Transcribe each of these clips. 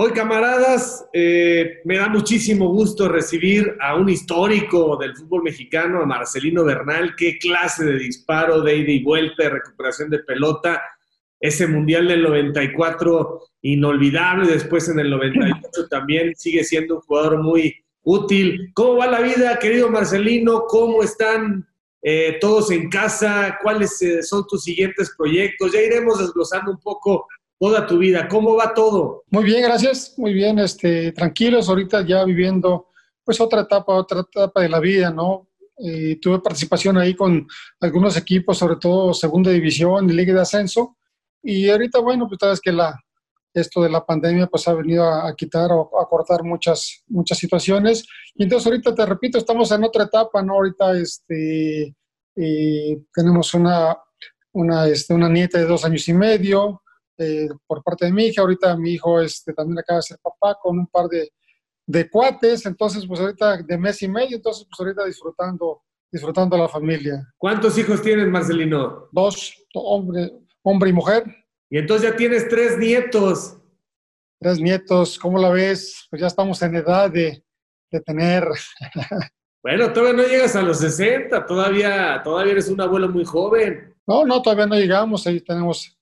Hoy, camaradas, eh, me da muchísimo gusto recibir a un histórico del fútbol mexicano, a Marcelino Bernal. Qué clase de disparo, de ida y vuelta, de recuperación de pelota. Ese Mundial del 94 inolvidable, después en el 98 también sigue siendo un jugador muy útil. ¿Cómo va la vida, querido Marcelino? ¿Cómo están eh, todos en casa? ¿Cuáles eh, son tus siguientes proyectos? Ya iremos desglosando un poco toda tu vida. ¿Cómo va todo? Muy bien, gracias. Muy bien, este, tranquilos. Ahorita ya viviendo pues otra etapa, otra etapa de la vida, ¿no? Eh, tuve participación ahí con algunos equipos, sobre todo segunda división y liga de ascenso. Y ahorita, bueno, pues sabes que la, esto de la pandemia pues ha venido a, quitar o a cortar muchas, muchas situaciones. Y entonces ahorita te repito, estamos en otra etapa, ¿no? Ahorita este, eh, tenemos una, una, este, una nieta de dos años y medio, eh, por parte de mi hija. Ahorita mi hijo este, también acaba de ser papá con un par de, de cuates, entonces pues ahorita de mes y medio, entonces pues ahorita disfrutando, disfrutando la familia. ¿Cuántos hijos tienes, Marcelino? Dos, hombre, hombre y mujer. Y entonces ya tienes tres nietos. Tres nietos, ¿cómo la ves? Pues ya estamos en edad de, de tener. Bueno, todavía no llegas a los 60, todavía, todavía eres un abuelo muy joven. No, no, todavía no llegamos, ahí tenemos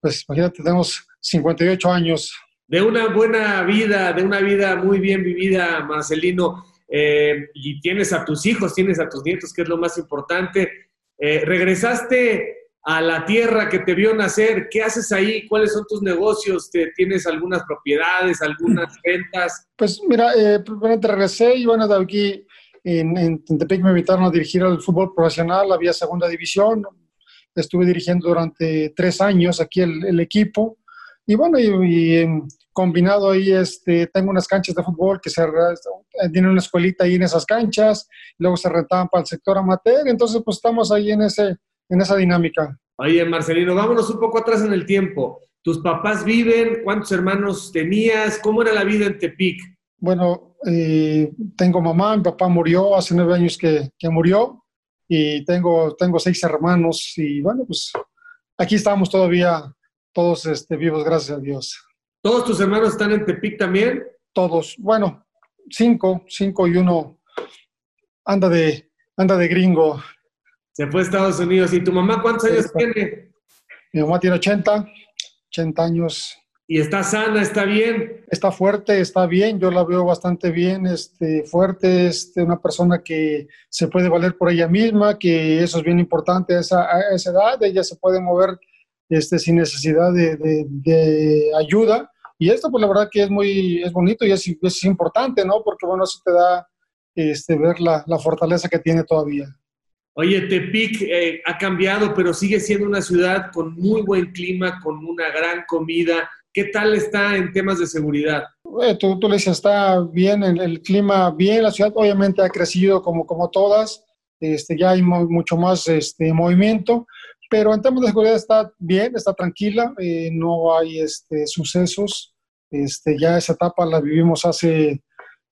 pues imagínate, tenemos 58 años. De una buena vida, de una vida muy bien vivida, Marcelino, eh, y tienes a tus hijos, tienes a tus nietos, que es lo más importante. Eh, regresaste a la tierra que te vio nacer, ¿qué haces ahí? ¿Cuáles son tus negocios? ¿Te, ¿Tienes algunas propiedades, algunas ventas? Pues mira, eh, regresé y bueno, de aquí en, en Tepic me invitaron a dirigir al fútbol profesional, había segunda división, estuve dirigiendo durante tres años aquí el, equipo. Y bueno, y, combinado ahí, este, tengo unas canchas de fútbol que se tienen una escuelita ahí en esas canchas, luego se rentaban para el sector amateur, entonces pues estamos ahí en, ese, en esa dinámica. Oye, Marcelino, vámonos un poco atrás en el tiempo. ¿Tus papás viven? ¿Cuántos hermanos tenías? ¿Cómo era la vida en Tepic? Bueno, eh, tengo mamá, mi papá murió hace nueve años que, que murió y tengo, tengo seis hermanos y bueno, pues aquí estamos todavía todos este, vivos, gracias a Dios. ¿Todos tus hermanos están en Tepic también? Todos, bueno, cinco, cinco y uno anda de, anda de gringo. Se fue a Estados Unidos. ¿Y tu mamá cuántos años tiene? Mi mamá tiene 80, 80 años y está sana, está bien. Está fuerte, está bien, yo la veo bastante bien, este, fuerte, este, una persona que se puede valer por ella misma, que eso es bien importante a esa, esa edad, ella se puede mover este, sin necesidad de, de, ayuda. Y esto, pues la verdad que es muy, es bonito y es, es importante, ¿no? Porque bueno, eso te da este, ver la, la fortaleza que tiene todavía. Oye, Tepic eh, ha cambiado, pero sigue siendo una ciudad con muy buen clima, con una gran comida, ¿Qué tal está en temas de seguridad? Eh, tú, tú, le dices, está bien, el, el, clima bien, la ciudad obviamente ha crecido como, como todas, este, ya hay mucho más este, movimiento, pero en temas de seguridad está bien, está tranquila, eh, no hay este, sucesos, este, ya esa etapa la vivimos hace,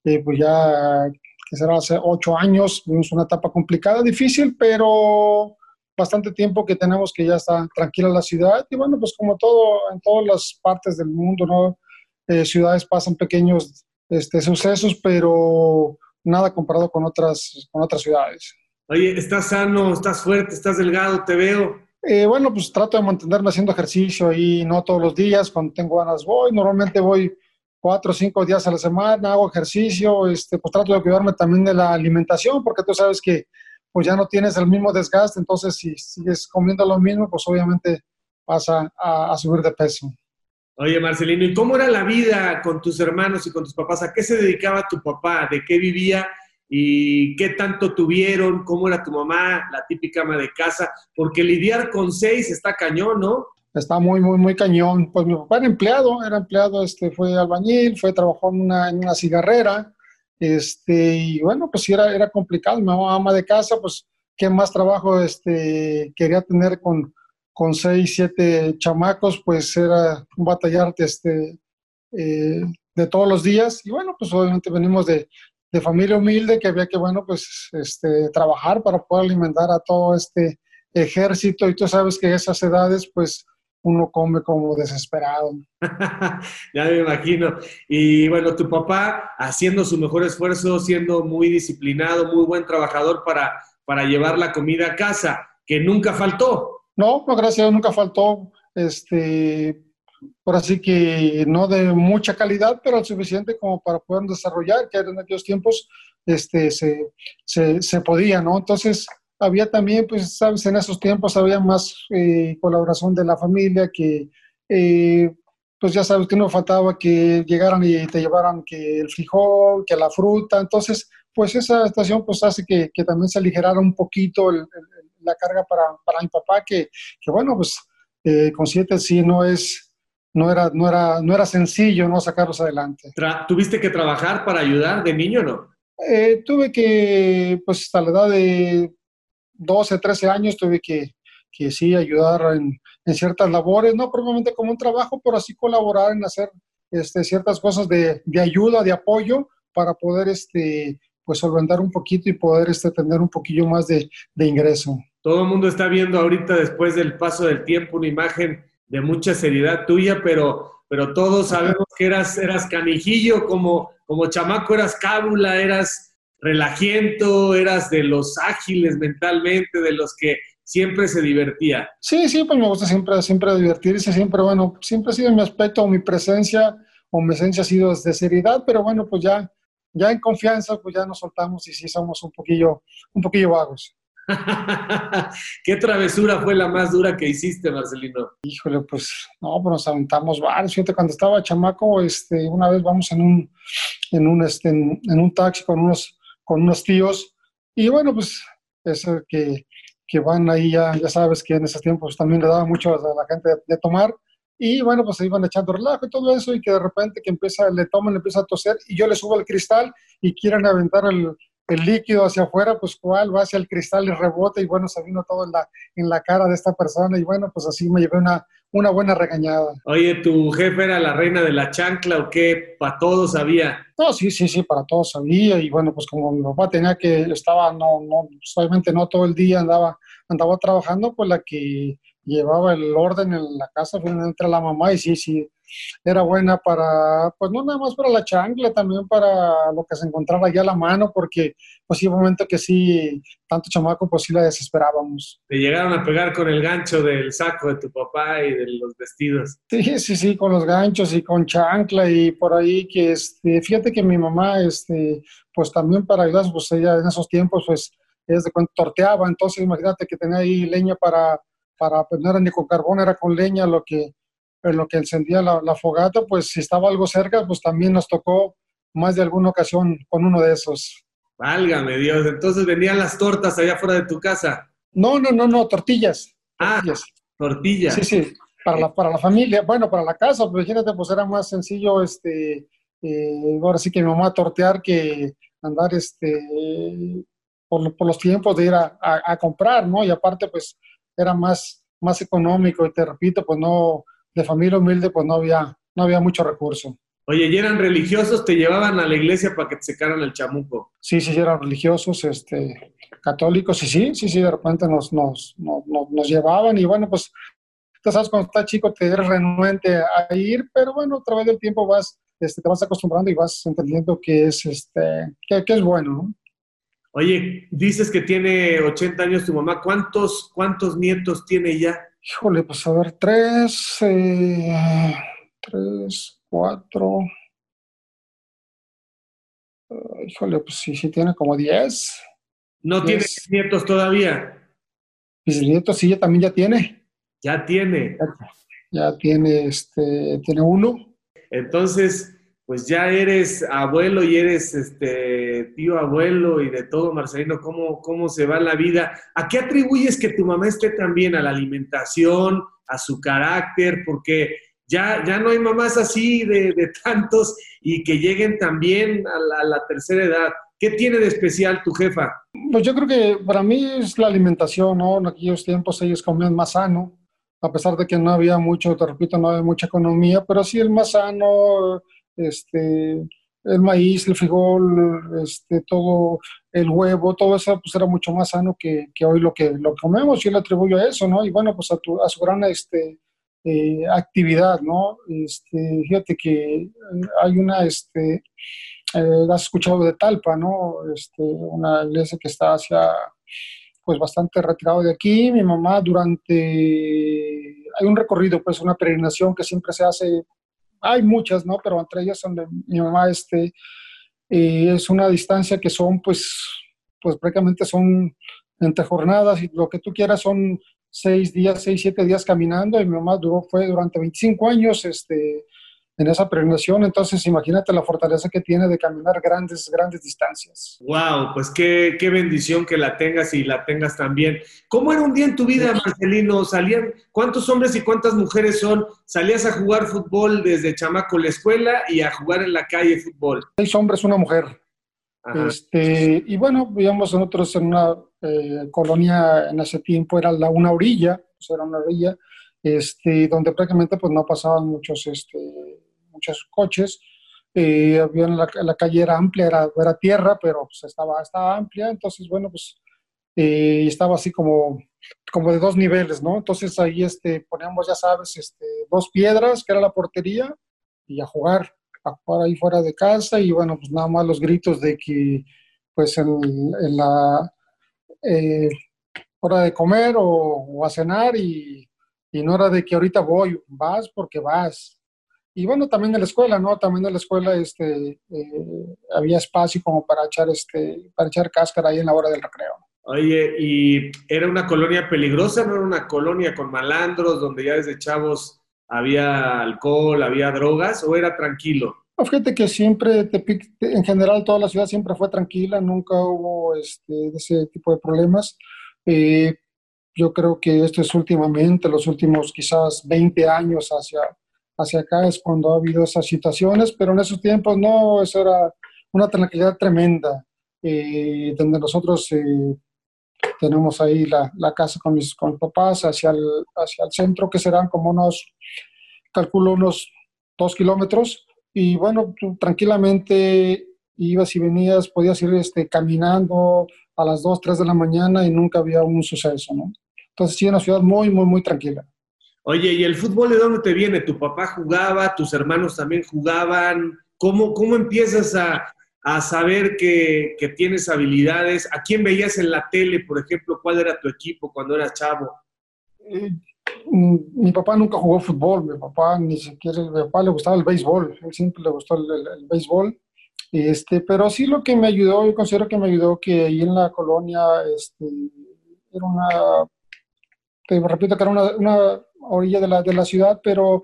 eh, pues ya, que será hace ocho años, vivimos una etapa complicada, difícil, pero bastante tiempo que tenemos que ya está tranquila la ciudad y bueno, pues como todo, en todas las partes del mundo, ¿no? Eh, ciudades pasan pequeños este, sucesos, pero nada comparado con otras, con otras ciudades. Oye, ¿estás sano, estás fuerte, estás delgado, te veo? Eh, bueno, pues trato de mantenerme haciendo ejercicio y no todos los días, cuando tengo ganas voy, normalmente voy cuatro o cinco días a la semana, hago ejercicio, este, pues trato de cuidarme también de la alimentación, porque tú sabes que pues ya no tienes el mismo desgaste, entonces si sigues comiendo lo mismo, pues obviamente vas a, subir de peso. Oye, Marcelino, ¿y cómo era la vida con tus hermanos y con tus papás? ¿A qué se dedicaba tu papá? ¿De qué vivía? ¿Y qué tanto tuvieron? ¿Cómo era tu mamá, la típica ama de casa? Porque lidiar con seis está cañón, ¿no? Está muy, muy, muy cañón. Pues mi papá era empleado, era empleado, este, fue albañil, fue, trabajó en una, en una cigarrera, este, y bueno, pues era, era complicado. Mi mamá, ama de casa, pues, ¿qué más trabajo este, quería tener con, con seis, siete chamacos? Pues era un batallarte este, eh, de todos los días. Y bueno, pues obviamente venimos de, de, familia humilde que había que, bueno, pues este, trabajar para poder alimentar a todo este ejército. Y tú sabes que esas edades, pues, uno come como desesperado. ya me imagino. Y bueno, tu papá haciendo su mejor esfuerzo, siendo muy disciplinado, muy buen trabajador para, para llevar la comida a casa, que nunca faltó. No, no, gracias, nunca faltó. Este, por así que no de mucha calidad, pero lo suficiente como para poder desarrollar, que en aquellos tiempos este, se, se, se podía, ¿no? Entonces, había también, pues, sabes, en esos tiempos había más eh, colaboración de la familia que, eh, pues ya sabes que no faltaba que llegaran y te llevaran que el frijol, que la fruta, entonces, pues esa estación pues hace que, que también se aligerara un poquito la carga para, para, mi papá, que, que bueno, pues eh, con siete sí no es, no era, no era, no era sencillo no sacarlos adelante. ¿Tuviste que trabajar para ayudar de niño o no? tuve que, pues a la edad de 12, 13 años tuve que, que sí ayudar en, en, ciertas labores, no probablemente como un trabajo, pero así colaborar en hacer este, ciertas cosas de, de, ayuda, de apoyo para poder este, pues solventar un poquito y poder este, tener un poquillo más de, de ingreso. Todo el mundo está viendo ahorita después del paso del tiempo una imagen de mucha seriedad tuya, pero, pero todos sabemos que eras, eras canijillo, como, como chamaco eras cábula, eras relajiento, eras de los ágiles mentalmente, de los que siempre se divertía. Sí, sí, pues me gusta siempre, siempre divertirse, siempre, bueno, siempre ha sido mi aspecto, mi presencia o mi esencia ha sido de seriedad, pero bueno, pues ya, ya en confianza, pues ya nos soltamos y sí somos un poquillo, un poquillo vagos. ¿Qué travesura fue la más dura que hiciste, Marcelino? Híjole, pues no, pues nos aventamos varios. Fíjate, cuando estaba chamaco, este, una vez vamos en un, en un, este, en un taxi con unos con unos tíos. Y bueno, pues es que, que van ahí ya, ya sabes que en esos tiempos también le daba mucho a la gente de, tomar. Y bueno, pues se iban echando relajo y todo eso, y que de repente que empieza, le toman, le empieza a toser, y yo le subo el cristal y quieren aventar el, el líquido hacia afuera, pues cuál va hacia el cristal y rebota, y bueno, se vino todo en la, en la cara de esta persona, y bueno, pues así me llevé una, una buena regañada. Oye, ¿tu jefe era la reina de la chancla o qué? ¿Para todos sabía? No, sí, sí, sí, para todos sabía. Y bueno, pues como mi papá tenía que, estaba, no, no, solamente no todo el día andaba, andaba trabajando, pues la que llevaba el orden en la casa fue entre la mamá y sí, sí, era buena para, pues no nada más para la chancla, también para lo que se encontraba ya a la mano, porque pues sí, un momento que sí, tanto chamaco, pues sí la desesperábamos. Te llegaron a pegar con el gancho del saco de tu papá y de los vestidos. Sí, sí, sí, con los ganchos y con chancla y por ahí que, este, fíjate que mi mamá, este, pues también para ayudar, pues ella en esos tiempos, pues, es de cuando torteaba, entonces imagínate que tenía ahí leña para, para, pues no era ni con carbón, era con leña lo que en lo que encendía la, fogata, pues si estaba algo cerca, pues también nos tocó más de alguna ocasión con uno de esos. Válgame Dios, entonces vendían las tortas allá fuera de tu casa. No, no, no, no, tortillas. Ah, tortillas. Sí, sí, para la, para la familia, bueno, para la casa, pues imagínate, pues era más sencillo, este, eh, ahora sí que mi mamá tortear que andar, este, por, por los tiempos de ir a, a, comprar, ¿no? Y aparte, pues era más, más económico y te repito, pues no, de familia humilde, pues no había, no había mucho recurso. Oye, ¿y eran religiosos? ¿Te llevaban a la iglesia para que te secaran el chamuco? Sí, sí, eran religiosos, este, católicos, y sí, sí, sí, de repente nos, nos, nos, nos llevaban y bueno, pues, tú sabes, cuando estás chico te eres renuente a ir, pero bueno, a través del tiempo vas, este, te vas acostumbrando y vas entendiendo que es, este, que, que es bueno, ¿no? Oye, dices que tiene 80 años tu mamá, ¿cuántos, cuántos nietos tiene ya? Híjole, pues a ver, tres, eh, tres, cuatro. Uh, híjole, pues sí, sí tiene como diez. ¿No tiene nietos todavía? Mis nietos sí, ya también ya tiene. Ya tiene. Ya, ya tiene, este, tiene uno. Entonces, pues ya eres abuelo y eres este tío abuelo y de todo, Marcelino, ¿cómo, cómo se va la vida. ¿A qué atribuyes que tu mamá esté también? ¿A la alimentación? ¿A su carácter? Porque ya, ya no hay mamás así de, tantos y que lleguen también a la, tercera edad. ¿Qué tiene de especial tu jefa? Pues yo creo que para mí es la alimentación, ¿no? En aquellos tiempos ellos comían más sano, a pesar de que no había mucho, te repito, no había mucha economía, pero sí el más sano, este, el maíz, el frijol, este, todo el huevo, todo eso pues era mucho más sano que, que hoy lo que lo comemos. Yo le atribuyo a eso, ¿no? Y bueno, pues a, tu, a su gran este, eh, actividad, ¿no? Este, fíjate que hay una, este, eh, has escuchado de Talpa, ¿no? Este, una iglesia que está hacia, pues bastante retirado de aquí. Mi mamá durante, hay un recorrido, pues una peregrinación que siempre se hace, hay muchas, ¿no? Pero entre ellas donde mi mamá, este, es una distancia que son, pues, pues prácticamente son entre jornadas y lo que tú quieras son seis días, seis, siete días caminando y mi mamá duró, fue durante 25 años este, en esa peregrinación, entonces imagínate la fortaleza que tiene de caminar grandes, grandes distancias. Wow, pues qué, qué bendición que la tengas y la tengas también. ¿Cómo era un día en tu vida, Marcelino? ¿Salían, cuántos hombres y cuántas mujeres son? ¿Salías a jugar fútbol desde chamaco la escuela y a jugar en la calle fútbol? Seis hombres, una mujer. Este, y bueno, vivíamos nosotros en una eh, colonia en ese tiempo, era la, una orilla, pues era una orilla, este, donde prácticamente pues no pasaban muchos, este, muchos coches. Eh, había la, la, calle era amplia, era, era tierra, pero pues estaba, estaba amplia, entonces bueno, pues eh, estaba así como, como de dos niveles, ¿no? Entonces ahí este, poníamos, ya sabes, este, dos piedras, que era la portería, y a jugar a jugar ahí fuera de casa y bueno, pues nada más los gritos de que pues en, la eh, hora de comer o, a cenar y, y, no era de que ahorita voy, vas porque vas. Y bueno, también en la escuela, ¿no? También en la escuela este, eh, había espacio como para echar, este, para echar cáscara ahí en la hora del recreo. Oye, ¿y era una colonia peligrosa? ¿No era una colonia con malandros donde ya desde chavos había alcohol, había drogas o era tranquilo? fíjate que siempre, en general, toda la ciudad siempre fue tranquila, nunca hubo este, ese tipo de problemas. Eh, yo creo que esto es últimamente, los últimos quizás 20 años hacia, hacia acá es cuando ha habido esas situaciones, pero en esos tiempos no, eso era una tranquilidad tremenda, eh, donde nosotros eh, tenemos ahí la, la, casa con mis, con papás hacia el, hacia el centro, que serán como unos, calculo unos dos kilómetros, y bueno, tranquilamente ibas y venías, podías ir este, caminando a las 2, 3 de la mañana y nunca había un suceso, ¿no? Entonces sí, una ciudad muy, muy, muy tranquila. Oye, ¿y el fútbol de dónde te viene? ¿Tu papá jugaba? ¿Tus hermanos también jugaban? ¿Cómo, cómo empiezas a, a saber que, que, tienes habilidades? ¿A quién veías en la tele, por ejemplo? ¿Cuál era tu equipo cuando eras chavo? Eh, mi papá nunca jugó fútbol, mi papá ni siquiera, mi papá le gustaba el béisbol, él siempre le gustó el, béisbol, este, pero sí lo que me ayudó, yo considero que me ayudó que ahí en la colonia, este, era una, te repito que era una orilla de la, de la ciudad, pero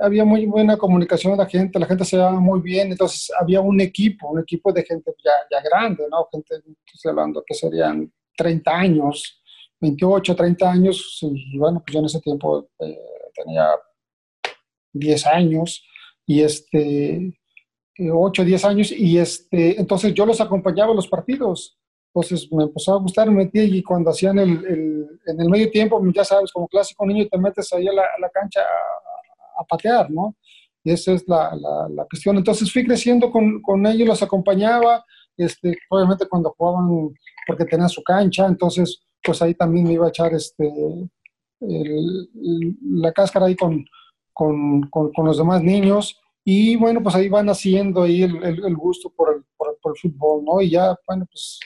había muy buena comunicación de la gente, la gente se llevaba muy bien, entonces había un equipo, un equipo de gente ya, ya grande, ¿no? Gente, hablando que serían 30 años, 28, 30 años, y bueno, pues yo en ese tiempo eh, tenía 10 años, y este, 8, eh, 10 años, y este, entonces yo los acompañaba a los partidos. Entonces me empezó a gustar, me metí y cuando hacían el, el, en el medio tiempo, ya sabes, como clásico niño, te metes ahí a la, a la cancha a, a, patear, ¿no? Y esa es la, la, la, cuestión. Entonces fui creciendo con, con ellos, los acompañaba, este, obviamente cuando jugaban, porque tenían su cancha, entonces pues ahí también me iba a echar este, la cáscara ahí con, con, con, los demás niños. Y bueno, pues ahí van haciendo ahí el, gusto por el, por, el, fútbol, ¿no? Y ya, bueno, pues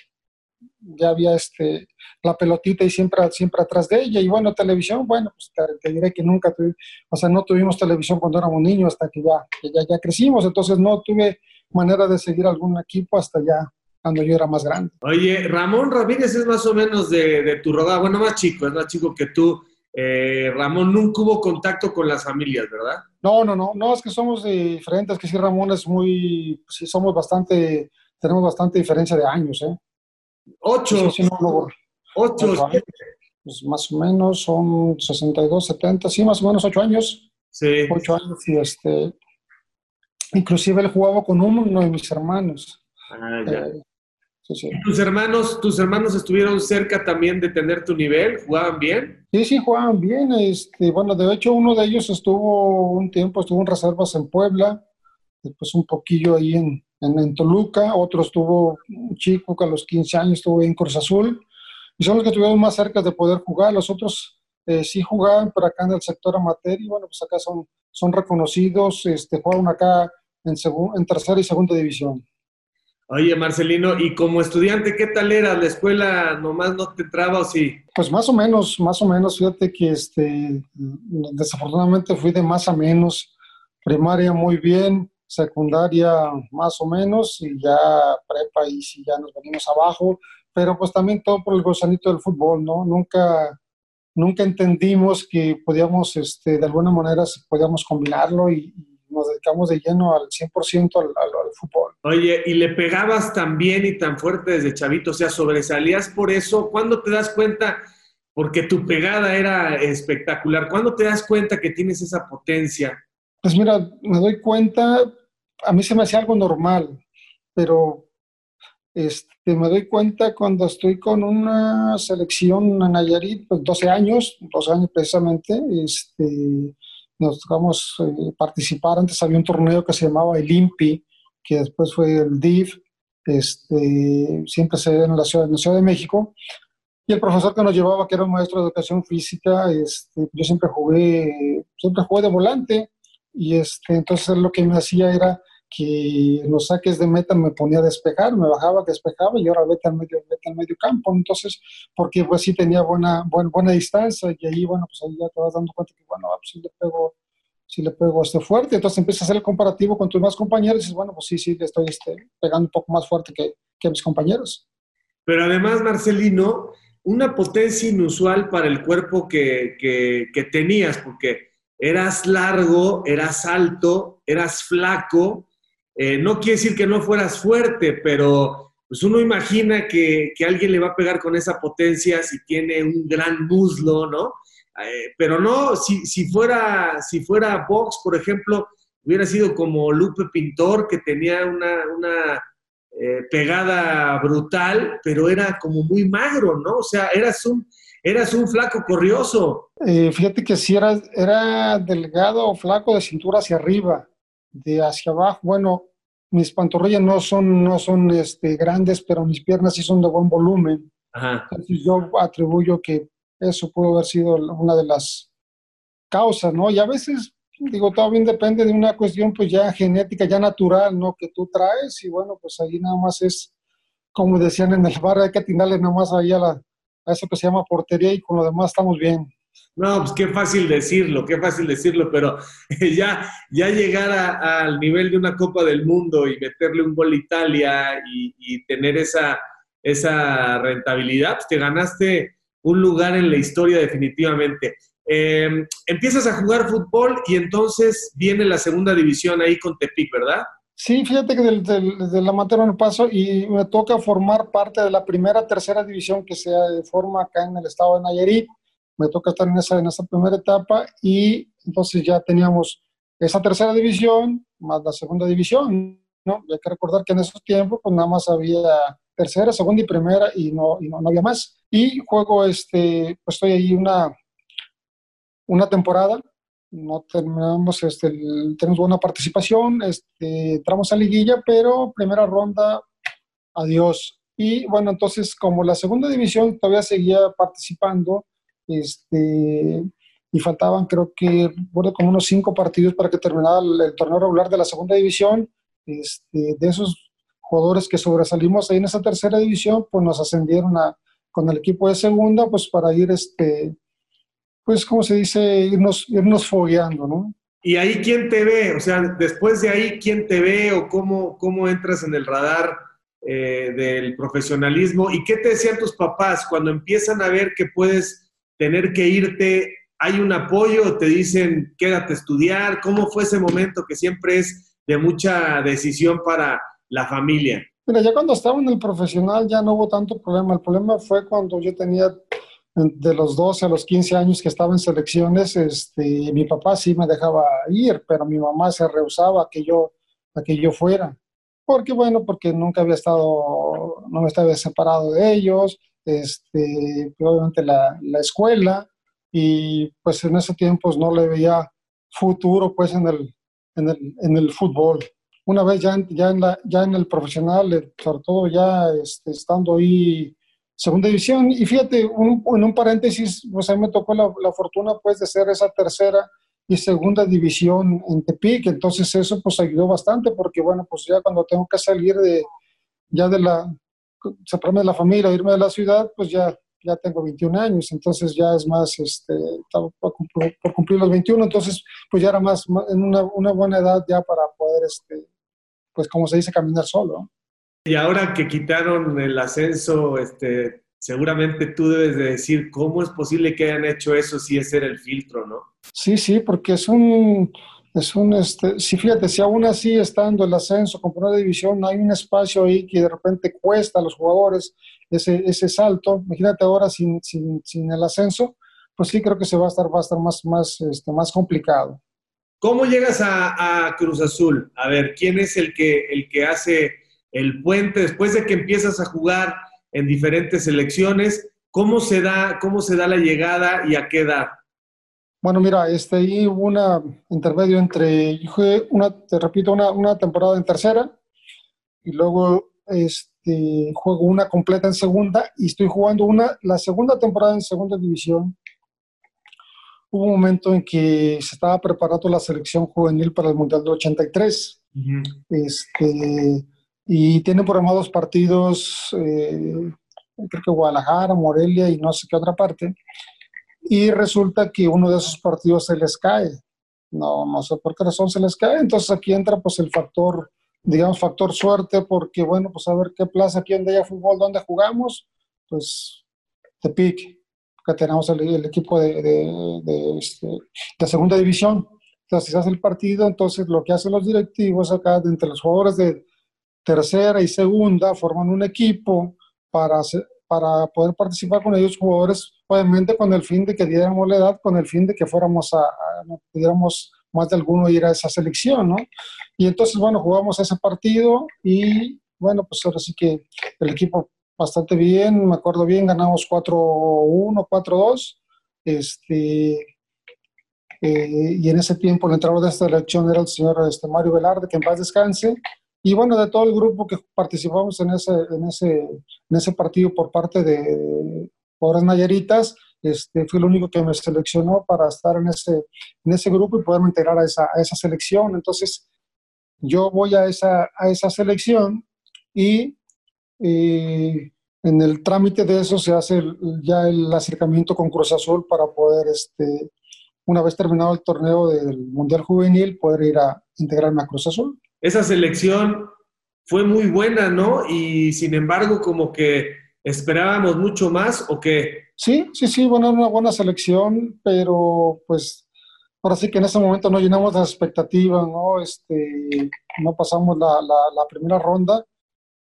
ya había este, la pelotita y siempre, siempre atrás de ella. Y bueno, televisión, bueno, pues te, diré que nunca tuve, o sea, no tuvimos televisión cuando éramos niños hasta que ya, que ya, ya crecimos, entonces no tuve manera de seguir algún equipo hasta ya cuando yo era más grande. Oye, Ramón Ramírez es más o menos de, de tu rodada, bueno, más chico, es más chico que tú. Eh, Ramón nunca hubo contacto con las familias, ¿verdad? No, no, no, no, es que somos diferentes, que sí, Ramón es muy, sí, somos bastante, tenemos bastante diferencia de años, ¿eh? Ocho. Sí, no, ocho. pues más o menos son 62, 70, sí, más o menos ocho años. Sí. Ocho años y este, inclusive él jugaba con uno de mis hermanos. Ah, ya. Eh, ¿Tus hermanos, tus hermanos estuvieron cerca también de tener tu nivel? ¿Jugaban bien? Sí, sí, jugaban bien. Este, bueno, de hecho, uno de ellos estuvo un tiempo, estuvo en reservas en Puebla, después un poquillo ahí en, en, Toluca, otro estuvo un chico que a los 15 años estuvo en Cruz Azul, y son los que estuvieron más cerca de poder jugar. Los otros eh, sí jugaban, pero acá en el sector amateur, y bueno, pues acá son, son reconocidos, este, jugaron acá en, en tercera y segunda división. Oye, Marcelino, y como estudiante, ¿qué tal era? ¿La escuela nomás no te entraba o sí? Pues más o menos, más o menos. Fíjate que este, desafortunadamente fui de más a menos. Primaria muy bien, secundaria más o menos, y ya prepa y si ya nos venimos abajo. Pero pues también todo por el gozanito del fútbol, ¿no? Nunca, nunca entendimos que podíamos, este, de alguna manera, podíamos combinarlo y, nos dedicamos de lleno al 100% al, al, fútbol. Oye, ¿y le pegabas tan bien y tan fuerte desde chavito? O sea, sobresalías por eso. ¿Cuándo te das cuenta? Porque tu pegada era espectacular. ¿Cuándo te das cuenta que tienes esa potencia? Pues mira, me doy cuenta, a mí se me hacía algo normal, pero este, me doy cuenta cuando estoy con una selección en Nayarit, pues 12 años, 12 años precisamente, este, nos tocamos eh, participar. Antes había un torneo que se llamaba el INPI, que después fue el DIF, este, siempre se ve en la, ciudad, en la Ciudad de México. Y el profesor que nos llevaba, que era un maestro de educación física, este, yo siempre jugué, siempre jugué de volante, y este, entonces lo que me hacía era que los saques de meta me ponía a despejar, me bajaba, despejaba y ahora vete al medio, vete al medio campo. Entonces, porque pues sí tenía buena, buena, buena distancia y ahí, bueno, pues ahí ya te vas dando cuenta que, bueno, ah, pues sí le pego, sí le pego este fuerte. Entonces empiezas a hacer el comparativo con tus demás compañeros y dices, bueno, pues sí, sí, le estoy este, pegando un poco más fuerte que, que mis compañeros. Pero además, Marcelino, una potencia inusual para el cuerpo que, que tenías, porque eras largo, eras alto, eras flaco, eh, no quiere decir que no fueras fuerte, pero pues uno imagina que, alguien le va a pegar con esa potencia si tiene un gran muslo, ¿no? Eh, pero no, si, si, fuera, si fuera box, por ejemplo, hubiera sido como Lupe Pintor, que tenía una, eh, pegada brutal, pero era como muy magro, ¿no? O sea, eras un, eras un flaco corrioso. fíjate que si era, era delgado o flaco de cintura hacia arriba, de hacia abajo, bueno, mis pantorrillas no son, no son este, grandes, pero mis piernas sí son de buen volumen. Entonces yo atribuyo que eso pudo haber sido una de las causas, ¿no? Y a veces, digo, también depende de una cuestión pues ya genética, ya natural, ¿no? Que tú traes y bueno, pues ahí nada más es, como decían en el bar, hay que atinarle nada más ahí a, la, a eso que se llama portería y con lo demás estamos bien. No, pues qué fácil decirlo, qué fácil decirlo, pero ya, ya llegar al nivel de una Copa del Mundo y meterle un gol a Italia y, tener esa, esa rentabilidad, pues te ganaste un lugar en la historia definitivamente. Em, empiezas a jugar fútbol y entonces viene la segunda división ahí con Tepic, ¿verdad? Sí, fíjate que del, del, del amateur me paso y me toca formar parte de la primera, tercera división que se forma acá en el estado de Nayarit me toca estar en esa, en esa primera etapa y entonces ya teníamos esa tercera división más la segunda división, ¿no? hay que recordar que en esos tiempos pues nada más había tercera, segunda y primera y no, y no, no había más. Y juego, este, pues estoy ahí una, una temporada, no terminamos, este, tenemos buena participación, este, entramos a liguilla, pero primera ronda, adiós. Y bueno, entonces como la segunda división todavía seguía participando, este, y faltaban creo que bueno, como unos cinco partidos para que terminara el, torneo regular de la segunda división. Este, de esos jugadores que sobresalimos ahí en esa tercera división, pues nos ascendieron a, con el equipo de segunda, pues para ir, este, pues como se dice, irnos, irnos fogueando, ¿no? ¿Y ahí quién te ve? O sea, después de ahí, ¿quién te ve o cómo, cómo entras en el radar eh, del profesionalismo? ¿Y qué te decían tus papás cuando empiezan a ver que puedes tener que irte, hay un apoyo, te dicen quédate a estudiar, ¿cómo fue ese momento que siempre es de mucha decisión para la familia? Mira, ya cuando estaba en el profesional ya no hubo tanto problema, el problema fue cuando yo tenía de los 12 a los 15 años que estaba en selecciones, este, mi papá sí me dejaba ir, pero mi mamá se rehusaba a que yo, a que yo fuera. Porque bueno, porque nunca había estado, no me estaba separado de ellos, este, obviamente la, la, escuela y pues en ese tiempo no le veía futuro pues en el, en el, en el fútbol. Una vez ya, ya, en, la, ya en el profesional, eh, sobre todo ya este, estando ahí segunda división. Y fíjate, en un paréntesis, pues a mí me tocó la, la, fortuna pues de ser esa tercera y segunda división en Tepic, entonces eso pues ayudó bastante porque bueno, pues ya cuando tengo que salir de, ya de la, separarme de la familia, irme de la ciudad, pues ya, ya tengo 21 años, entonces ya es más, este, por cumplir, por cumplir los 21, entonces pues ya era más, en una, una buena edad ya para poder, este, pues como se dice, caminar solo. Y ahora que quitaron el ascenso, este, seguramente tú debes de decir cómo es posible que hayan hecho eso si ese era el filtro, ¿no? Sí, sí, porque es un, es un, este, si fíjate, si aún así estando el ascenso con primera división, hay un espacio ahí que de repente cuesta a los jugadores ese, ese salto, imagínate ahora sin, sin, sin el ascenso, pues sí creo que se va a estar, va a estar más, más, este, más complicado. ¿Cómo llegas a, a Cruz Azul? A ver, ¿quién es el que, el que hace el puente, después de que empiezas a jugar en diferentes selecciones, ¿cómo se da, cómo se da la llegada y a qué edad? Bueno, mira, este, ahí hubo un intermedio entre, yo jugué una, te repito, una, una, temporada en tercera y luego este, juego una completa en segunda y estoy jugando una, la segunda temporada en segunda división. Hubo un momento en que se estaba preparando la selección juvenil para el Mundial de 83. Uh este, y tienen programados partidos, eh, creo que Guadalajara, Morelia y no sé qué otra parte, y resulta que uno de esos partidos se les cae. No, no sé por qué razón se les cae. Entonces aquí entra pues el factor, digamos, factor suerte, porque bueno, pues a ver qué plaza, quién de fútbol, dónde jugamos, pues Tepic, que tenemos el, equipo de, de, de, este, de, segunda división. Entonces, se hace el partido, entonces lo que hacen los directivos acá, entre los jugadores de, tercera y segunda forman un equipo para, para poder participar con ellos jugadores, obviamente con el fin de que diéramos la edad, con el fin de que fuéramos a, pudiéramos más de alguno ir a esa selección, ¿no? Y entonces, bueno, jugamos ese partido y, bueno, pues ahora sí que el equipo bastante bien, me acuerdo bien, ganamos 4-1, 4-2, este, eh, y en ese tiempo el entrenador de esta elección era el señor este, Mario Velarde, que en paz descanse, y bueno, de todo el grupo que participamos en ese, en ese, en ese partido por parte de Pobres Nayaritas, este, fui el único que me seleccionó para estar en ese, en ese grupo y poderme integrar a esa, a esa selección. Entonces, yo voy a esa, a esa selección y en el trámite de eso se hace ya el acercamiento con Cruz Azul para poder, este, una vez terminado el torneo del Mundial Juvenil, poder ir a integrarme a Cruz Azul esa selección fue muy buena, ¿no? Y sin embargo, como que esperábamos mucho más o qué? Sí, sí, sí, bueno, una buena selección, pero pues ahora sí que en ese momento no llenamos las expectativas, ¿no? Este, no pasamos la, la, primera ronda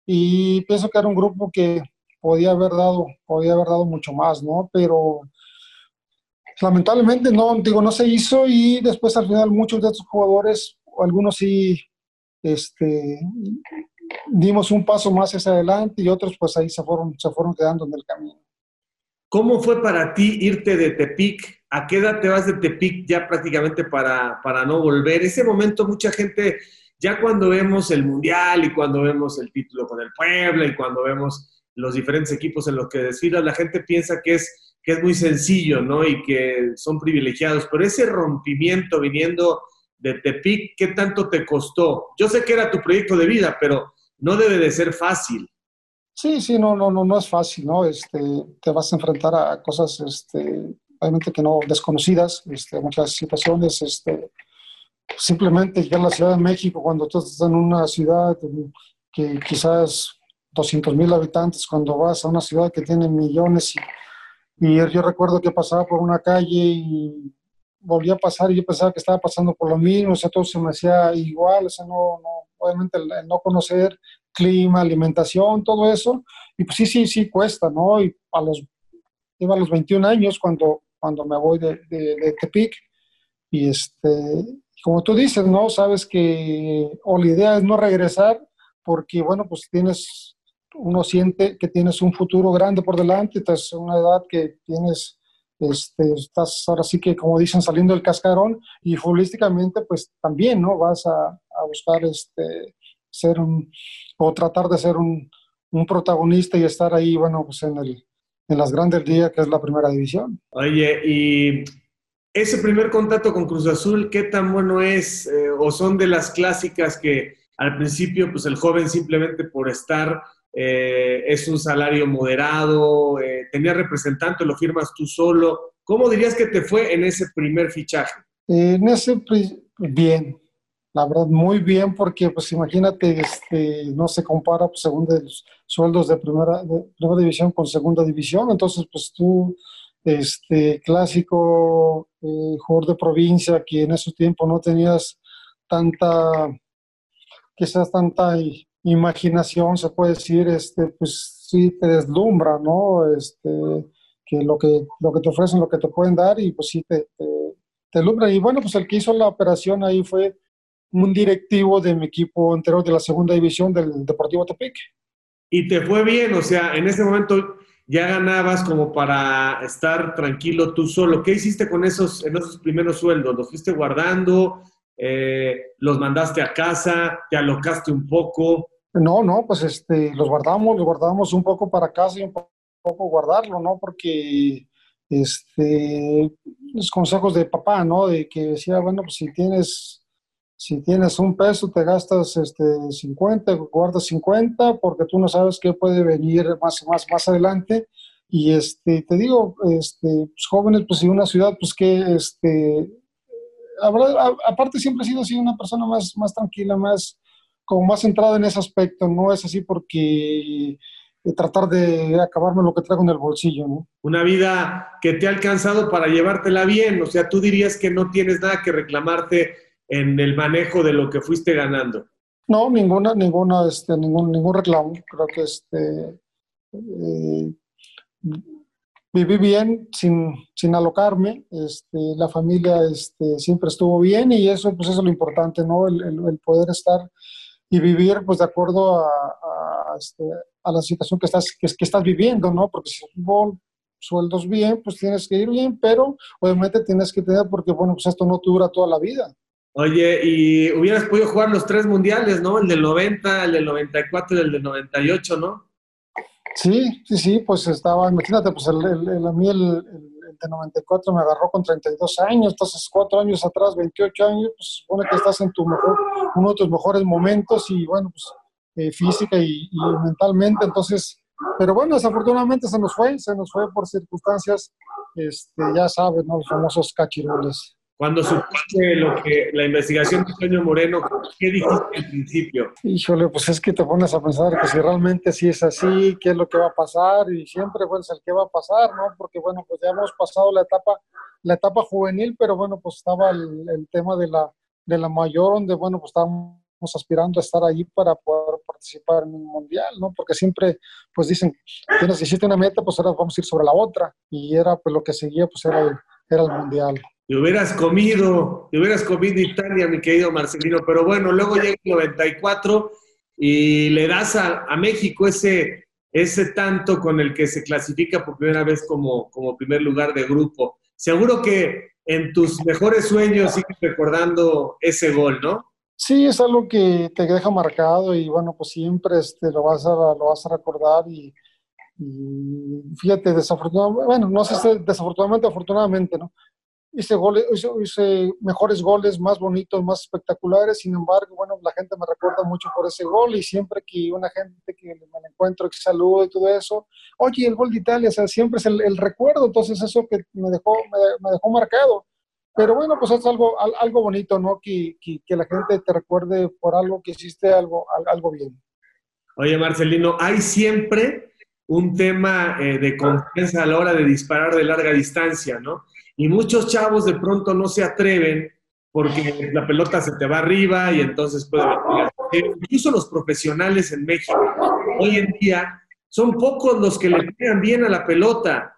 y pienso que era un grupo que podía haber dado, podía haber dado mucho más, ¿no? Pero lamentablemente no, digo, no se hizo y después al final muchos de estos jugadores, algunos sí este, dimos un paso más hacia adelante y otros pues ahí se fueron, se fueron quedando en el camino. ¿Cómo fue para ti irte de Tepic? ¿A qué edad te vas de Tepic ya prácticamente para, para no volver? Ese momento mucha gente, ya cuando vemos el Mundial y cuando vemos el título con el Puebla y cuando vemos los diferentes equipos en los que desfilan, la gente piensa que es, que es muy sencillo, ¿no? Y que son privilegiados, pero ese rompimiento viniendo de Tepic, ¿qué tanto te costó? Yo sé que era tu proyecto de vida, pero no debe de ser fácil. Sí, sí, no, no, no, no es fácil, ¿no? Este, te vas a enfrentar a cosas, este, obviamente que no desconocidas, este, muchas situaciones, este, simplemente llegar a la Ciudad de México cuando tú estás en una ciudad que quizás 200 mil habitantes, cuando vas a una ciudad que tiene millones y, y yo recuerdo que pasaba por una calle y volvía a pasar y yo pensaba que estaba pasando por lo mismo, o sea, todo se me hacía igual, o sea, no, no obviamente el, no conocer clima, alimentación, todo eso, y pues sí, sí, sí cuesta, ¿no? Y a los, iba a los 21 años cuando, cuando me voy de, de, Tepic, y este, como tú dices, ¿no? Sabes que, o la idea es no regresar, porque, bueno, pues tienes, uno siente que tienes un futuro grande por delante, es una edad que tienes este, estás ahora sí que, como dicen, saliendo del cascarón y futbolísticamente, pues también, ¿no? Vas a, buscar este, ser un, o tratar de ser un, un, protagonista y estar ahí, bueno, pues en el, en las grandes ligas, que es la primera división. Oye, y ese primer contacto con Cruz Azul, ¿qué tan bueno es? Eh, ¿O son de las clásicas que al principio, pues el joven simplemente por estar eh, es un salario moderado, eh, tenía representante, lo firmas tú solo? ¿Cómo dirías que te fue en ese primer fichaje? En ese, bien, la verdad, muy bien, porque pues imagínate, este, no se compara pues, según los sueldos de primera, de primera división con segunda división, entonces pues tú, este, clásico eh, jugador de provincia, que en esos tiempos no tenías tanta, quizás tanta imaginación, se puede decir, este, pues sí te deslumbra, ¿no? Este, que lo que, lo que te ofrecen, lo que te pueden dar, y pues sí te, te, te deslumbra. Y bueno, pues el que hizo la operación ahí fue un directivo de mi equipo entero de la segunda división del Deportivo Tepic. Y te fue bien, o sea, en ese momento ya ganabas como para estar tranquilo tú solo. ¿Qué hiciste con esos, en esos primeros sueldos? ¿Los fuiste guardando? Eh, ¿Los mandaste a casa? ¿Te alocaste un poco? No, no, pues este, los guardamos, los guardamos un poco para casa y un poco guardarlo, ¿no? Porque este, los consejos de papá, ¿no? De que decía, bueno, pues si tienes si tienes un peso, te gastas este, 50, guardas 50, porque tú no sabes qué puede venir más, más, más adelante. Y este, te digo, este, pues, jóvenes, pues en una ciudad, pues que, este, aparte siempre he sido así una persona más, más tranquila, más, como más centrada en ese aspecto, no es así porque eh, tratar de acabarme lo que traigo en el bolsillo, ¿no? Una vida que te ha alcanzado para llevártela bien, o sea, tú dirías que no tienes nada que reclamarte en el manejo de lo que fuiste ganando? No, ninguna, ninguna, este, ningún, ningún reclamo. Creo que este, eh, viví bien sin, sin alocarme. Este, la familia este, siempre estuvo bien y eso, pues eso es lo importante, ¿no? El, el, poder estar y vivir, pues de acuerdo a, a, este, a la situación que estás, que, que, estás viviendo, ¿no? Porque si hubo sueldos bien, pues tienes que ir bien, pero obviamente tienes que tener, porque bueno, pues esto no dura toda la vida. Oye, y hubieras podido jugar los tres mundiales, ¿no? El del 90, el del 94 y el del 98, ¿no? Sí, sí, sí, pues estaba, imagínate, pues el, el, a mí el, el, 94 me agarró con 32 años, entonces cuatro años atrás, 28 años, pues supone que estás en tu mejor, uno de tus mejores momentos y bueno, pues eh, física y, mentalmente, entonces, pero bueno, desafortunadamente se nos fue, se nos fue por circunstancias, este, ya sabes, ¿no? Los famosos cachirules. Cuando supiste lo que la investigación de Toño Moreno, ¿qué dijiste al principio? Híjole, pues es que te pones a pensar que si realmente sí es así, qué es lo que va a pasar y siempre pues el qué va a pasar, ¿no? Porque bueno, pues ya hemos pasado la etapa la etapa juvenil, pero bueno, pues estaba el, el tema de la de la mayor donde bueno, pues estábamos aspirando a estar allí para poder participar en un mundial, ¿no? Porque siempre pues dicen, tienes hiciste una meta, pues ahora vamos a ir sobre la otra y era pues lo que seguía pues era el, era el mundial. Te hubieras comido, te hubieras comido Italia, mi querido Marcelino, pero bueno, luego llega el 94 y le das a, a, México ese, ese tanto con el que se clasifica por primera vez como, como primer lugar de grupo. Seguro que en tus mejores sueños sigues recordando ese gol, ¿no? Sí, es algo que te deja marcado y bueno, pues siempre este, lo, vas a, lo vas a recordar y, y fíjate, desafortunadamente, bueno, no sé si desafortunadamente, afortunadamente, ¿no? Hice, goles, hice, mejores goles, más bonitos, más espectaculares. Sin embargo, bueno, la gente me recuerda mucho por ese gol y siempre que una gente que me encuentro, que saludo y todo eso, oye, el gol de Italia, o sea, siempre es el, el recuerdo. Entonces, eso que me dejó, me, me, dejó marcado. Pero bueno, pues es algo, algo bonito, ¿no? Que, que, que la gente te recuerde por algo que hiciste algo, algo bien. Oye, Marcelino, hay siempre un tema eh, de confianza a la hora de disparar de larga distancia, ¿no? Y muchos chavos de pronto no se atreven porque la pelota se te va arriba y entonces puede Incluso los profesionales en México hoy en día son pocos los que le pegan bien a la pelota.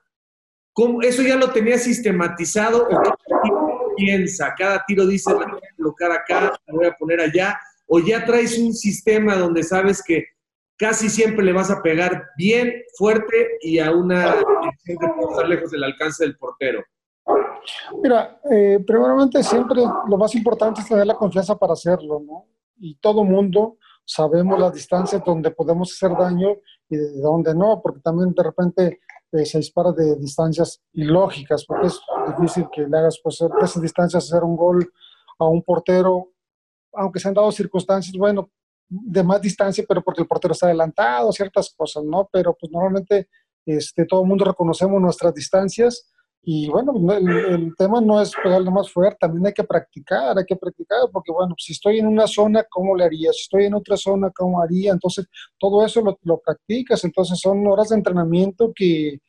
¿Cómo? Eso ya lo tenía sistematizado. cada tiro piensa, cada tiro dice, la voy a colocar acá, la voy a poner allá. O ya traes un sistema donde sabes que casi siempre le vas a pegar bien, fuerte y a una que puede estar lejos del alcance del portero. Mira, eh, primeramente siempre lo más importante es tener la confianza para hacerlo, ¿no? Y todo mundo sabemos las distancias donde podemos hacer daño y de donde no, porque también de repente eh, se dispara de distancias ilógicas, porque es difícil que le hagas pues, esas distancias hacer un gol a un portero, aunque se han dado circunstancias, bueno, de más distancia, pero porque el portero está adelantado, ciertas cosas, ¿no? Pero pues normalmente este, todo el mundo reconocemos nuestras distancias y bueno, el, tema no es pegarle más fuerte, también hay que practicar, hay que practicar, porque bueno, si estoy en una zona, ¿cómo le haría? Si estoy en otra zona, ¿cómo haría? Entonces, todo eso lo, practicas, entonces son horas de entrenamiento que,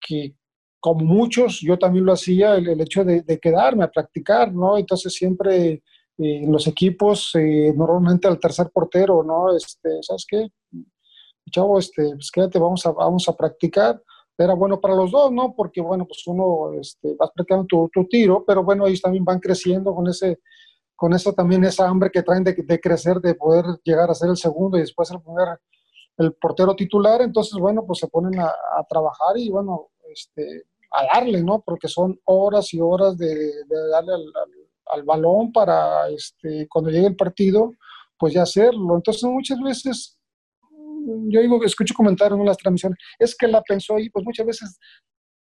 que como muchos, yo también lo hacía, el, hecho de, quedarme a practicar, ¿no? Entonces siempre eh, en los equipos, eh, normalmente al tercer portero, ¿no? Este, ¿Sabes qué? Chavo, este, pues quédate, vamos a, vamos a practicar era bueno para los dos, ¿no? Porque, bueno, pues uno este, vas practicando tu, tu, tiro, pero bueno, ellos también van creciendo con ese, con eso también esa hambre que traen de, de, crecer, de poder llegar a ser el segundo y después el primer, el portero titular, entonces, bueno, pues se ponen a, a trabajar y, bueno, este, a darle, ¿no? Porque son horas y horas de, de darle al, al, al, balón para, este, cuando llegue el partido, pues ya hacerlo. Entonces, muchas veces yo escucho comentarios en las transmisiones, es que la pensó ahí, pues muchas veces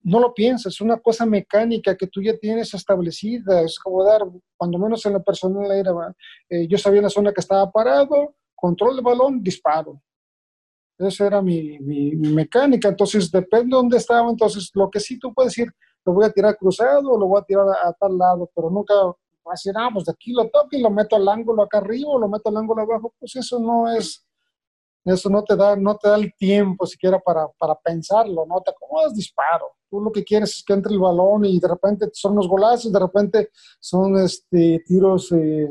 no lo piensas, es una cosa mecánica que tú ya tienes establecida, es como dar, cuando menos en la personal era, eh, yo sabía en la zona que estaba parado, control de balón, disparo. Esa era mi, mi, mecánica, entonces depende de dónde estaba, entonces lo que sí tú puedes decir, lo voy a tirar cruzado o lo voy a tirar a, tal lado, pero nunca vas a decir, ah, pues de aquí lo toco y lo meto al ángulo acá arriba o lo meto al ángulo abajo, pues eso no es eso no te da, no te da el tiempo siquiera para, para pensarlo, ¿no? Te acomodas, disparo. Tú lo que quieres es que entre el balón y de repente son unos golazos, de repente son este, tiros, eh,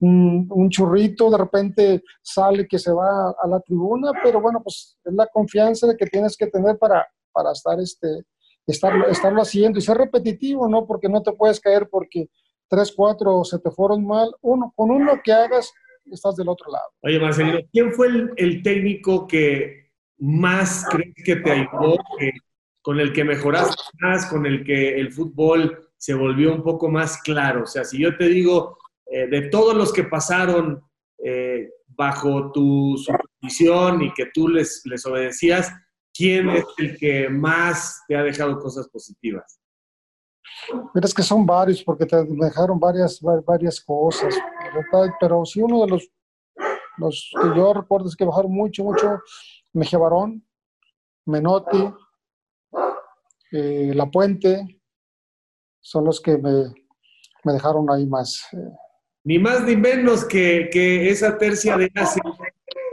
un, un, churrito, de repente sale que se va a la tribuna, pero bueno, pues es la confianza que tienes que tener para, para estar, este, estarlo, estarlo haciendo y ser repetitivo, ¿no? Porque no te puedes caer porque tres, cuatro se te fueron mal. Uno, con uno que hagas estás del otro lado. Oye, Marcelino, ¿quién fue el, técnico que más crees que te ayudó, con el que mejoraste más, con el que el fútbol se volvió un poco más claro? O sea, si yo te digo, eh, de todos los que pasaron eh, bajo tu supervisión y que tú les, les obedecías, ¿quién es el que más te ha dejado cosas positivas? Mira, es que son varios, porque te dejaron varias, varias cosas, pero sí uno de los, los que yo recuerdo es que bajaron mucho, mucho, Mejía Barón, Menotti, eh, La Puente, son los que me, me dejaron ahí más. Eh. Ni más ni menos que, que esa tercia de Asia.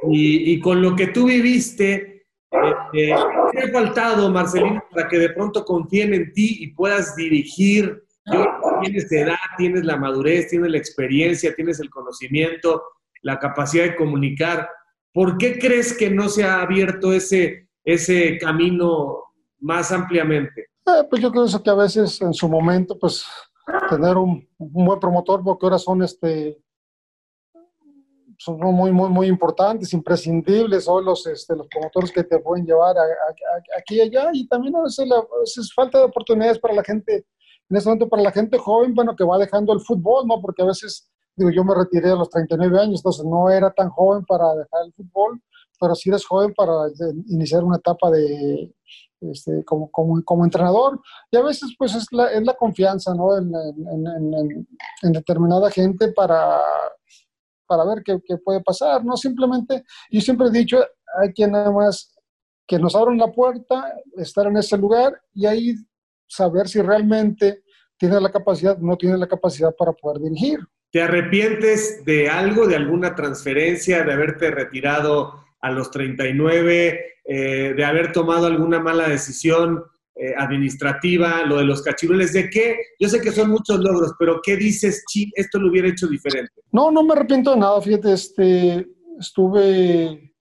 Y, y con lo que tú viviste, ¿Qué ha faltado, Marcelino, para que de pronto confíen en ti y puedas dirigir? Tienes edad, tienes la madurez, tienes la experiencia, tienes el conocimiento, la capacidad de comunicar. ¿Por qué crees que no se ha abierto ese, ese camino más ampliamente? Eh, pues yo creo que a veces en su momento, pues tener un, buen promotor, porque ahora son este son muy, muy, muy importantes, imprescindibles, son los, este, los promotores que te pueden llevar aquí y allá, y también a veces, falta de oportunidades para la gente, en este momento para la gente joven, bueno, que va dejando el fútbol, ¿no? Porque a veces, digo, yo me retiré a los 39 años, entonces no era tan joven para dejar el fútbol, pero sí eres joven para iniciar una etapa de, este, como, como, como, entrenador. Y a veces, pues, es la, es la confianza, ¿no? En, en, en, en, determinada gente para para ver qué, qué, puede pasar, no simplemente, yo siempre he dicho, hay que nada más que nos abran la puerta, estar en ese lugar y ahí saber si realmente tiene la capacidad, no tiene la capacidad para poder dirigir. ¿Te arrepientes de algo, de alguna transferencia, de haberte retirado a los 39, eh, de haber tomado alguna mala decisión eh, administrativa, lo de los cachirules, ¿de qué? Yo sé que son muchos logros, pero ¿qué dices, chi, esto lo hubiera hecho diferente? No, no me arrepiento de nada, fíjate, este, estuve,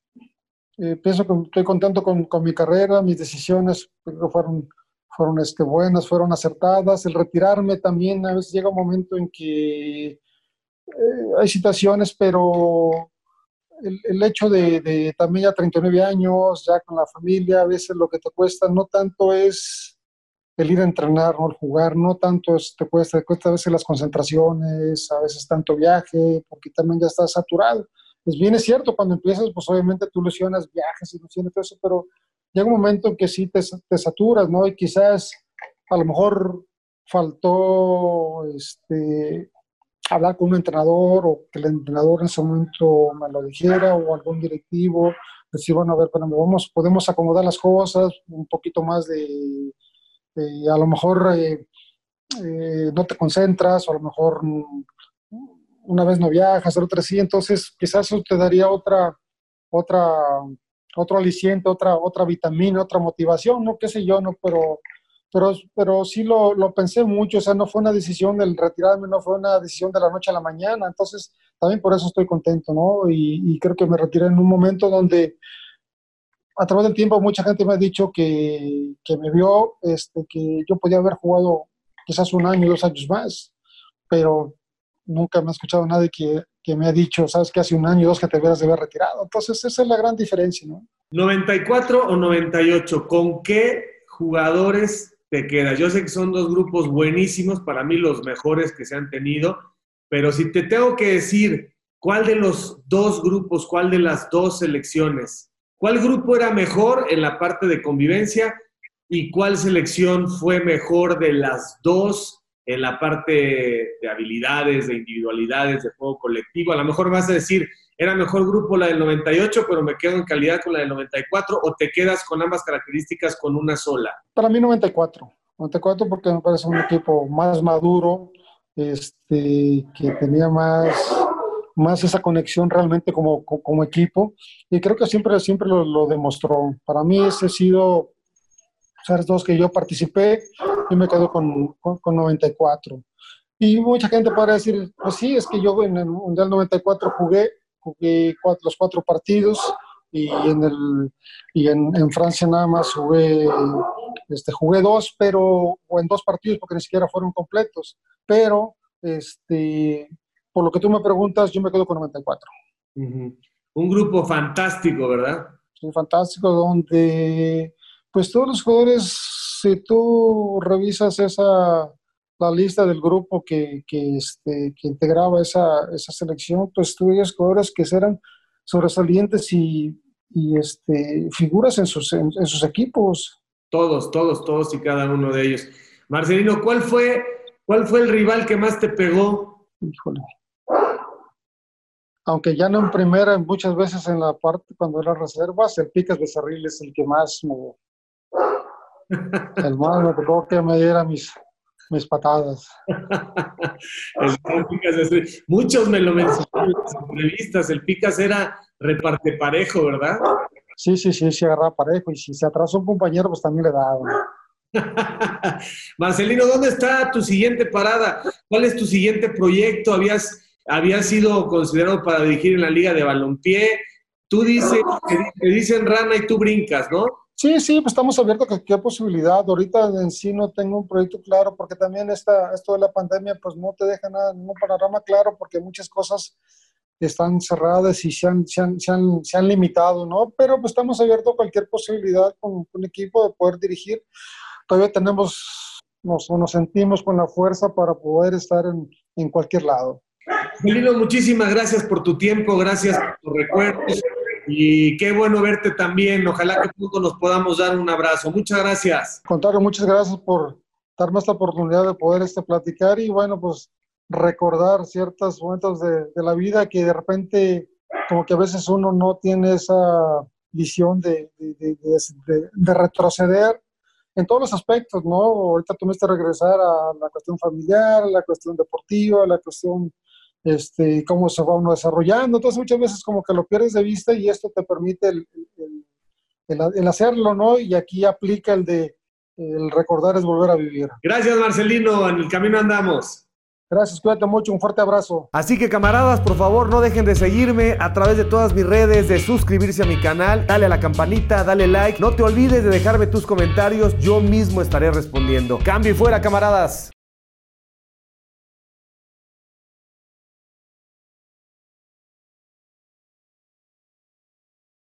eh, pienso que estoy contento con, con, mi carrera, mis decisiones creo fueron, fueron este, buenas, fueron acertadas, el retirarme también, a veces llega un momento en que eh, hay situaciones, pero el, hecho de, también ya 39 años, ya con la familia, a veces lo que te cuesta no tanto es el ir a entrenar o el jugar, no tanto te cuesta, te cuesta a veces las concentraciones, a veces tanto viaje, porque también ya estás saturado. Pues bien es cierto, cuando empiezas, pues obviamente tú lesionas viajes y lesiones todo eso, pero llega un momento en que sí te, te saturas, ¿no? Y quizás a lo mejor faltó este, hablar con un entrenador o que el entrenador en ese momento me lo dijera o algún directivo, decir, bueno, a ver, pero vamos, podemos acomodar las cosas, un poquito más de, a lo mejor eh, eh, no te concentras, o a lo mejor una vez no viajas, otra sí, entonces quizás eso te daría otra, otra, otro aliciente, otra, otra vitamina, otra motivación, no qué sé yo, no, pero pero, pero sí lo, lo, pensé mucho, o sea, no fue una decisión del retirarme, no fue una decisión de la noche a la mañana, entonces también por eso estoy contento, ¿no? Y, creo que me retiré en un momento donde a través del tiempo mucha gente me ha dicho que, que me vio, este, que yo podía haber jugado quizás un año, dos años más, pero nunca me ha escuchado nadie que, que me ha dicho, sabes que hace un año, dos que te hubieras de haber retirado. Entonces esa es la gran diferencia, ¿no? 94 o 98, ¿con qué jugadores te quedas. Yo sé que son dos grupos buenísimos, para mí los mejores que se han tenido, pero si te tengo que decir cuál de los dos grupos, cuál de las dos selecciones, cuál grupo era mejor en la parte de convivencia y cuál selección fue mejor de las dos en la parte de habilidades, de individualidades, de juego colectivo. A lo mejor vas a decir, era mejor grupo la del 98, pero me quedo en calidad con la del 94, o te quedas con ambas características con una sola? Para mí 94. 94 porque me parece un equipo más maduro, este, que tenía más, más esa conexión realmente como, como equipo, y creo que siempre, siempre lo, demostró. Para mí ese ha sido, ser dos que yo participé, y me quedo con, con, con 94. Y mucha gente podrá decir, pues sí, es que yo en el Mundial 94 jugué jugué los cuatro partidos y en, el, y en, Francia nada más jugué, este, jugué dos, pero, o en dos partidos porque ni siquiera fueron completos, pero este, por lo que tú me preguntas, yo me quedo con 94. Un grupo fantástico, ¿verdad? Sí, fantástico, donde pues todos los jugadores, si tú revisas esa, la lista del grupo que, que, este, que integraba esa, esa, selección, pues tuve jugadores que eran sobresalientes y, y este, figuras en sus, en, sus equipos. Todos, todos, todos y cada uno de ellos. Marcelino, ¿cuál fue, cuál fue el rival que más te pegó? Híjole. Aunque ya no en primera, muchas veces en la parte cuando era reservas, el Picas Becerril es el que más me, el más me tocó que me diera mis, mis patadas. Muchos me lo mencionaron en las entrevistas. El Picas era reparte parejo, ¿verdad? Sí, sí, sí, sí agarraba parejo. Y si se atrasó un compañero, pues también le daba. Marcelino, ¿dónde está tu siguiente parada? ¿Cuál es tu siguiente proyecto? ¿Habías, habías sido considerado para dirigir en la Liga de Balompié? Tú dices, te dicen rana y tú brincas, ¿no? Sí, sí, pues estamos abiertos a cualquier posibilidad. Ahorita en sí no tengo un proyecto claro porque también esta, esto de la pandemia pues no te deja nada, ningún panorama claro porque muchas cosas están cerradas y se han, se han, se han, limitado, ¿no? Pero pues estamos abiertos a cualquier posibilidad con, un equipo de poder dirigir. Todavía tenemos, nos, nos sentimos con la fuerza para poder estar en, en cualquier lado. Melino, muchísimas gracias por tu tiempo, gracias por tus recuerdos. Y qué bueno verte también. Ojalá que pronto nos podamos dar un abrazo. Muchas gracias. Contrario, muchas gracias por darme esta oportunidad de poder este, platicar y bueno, pues recordar ciertos momentos de, la vida que de repente como que a veces uno no tiene esa visión de, de, retroceder en todos los aspectos, ¿no? Ahorita tuviste regresar a la cuestión familiar, la cuestión deportiva, la cuestión este, cómo se va uno desarrollando. Entonces muchas veces como que lo pierdes de vista y esto te permite el, el, hacerlo, ¿no? Y aquí aplica el de el recordar es volver a vivir. Gracias Marcelino, en el camino andamos. Gracias, cuídate mucho, un fuerte abrazo. Así que camaradas, por favor no dejen de seguirme a través de todas mis redes, de suscribirse a mi canal, dale a la campanita, dale like, no te olvides de dejarme tus comentarios, yo mismo estaré respondiendo. Cambio y fuera, camaradas.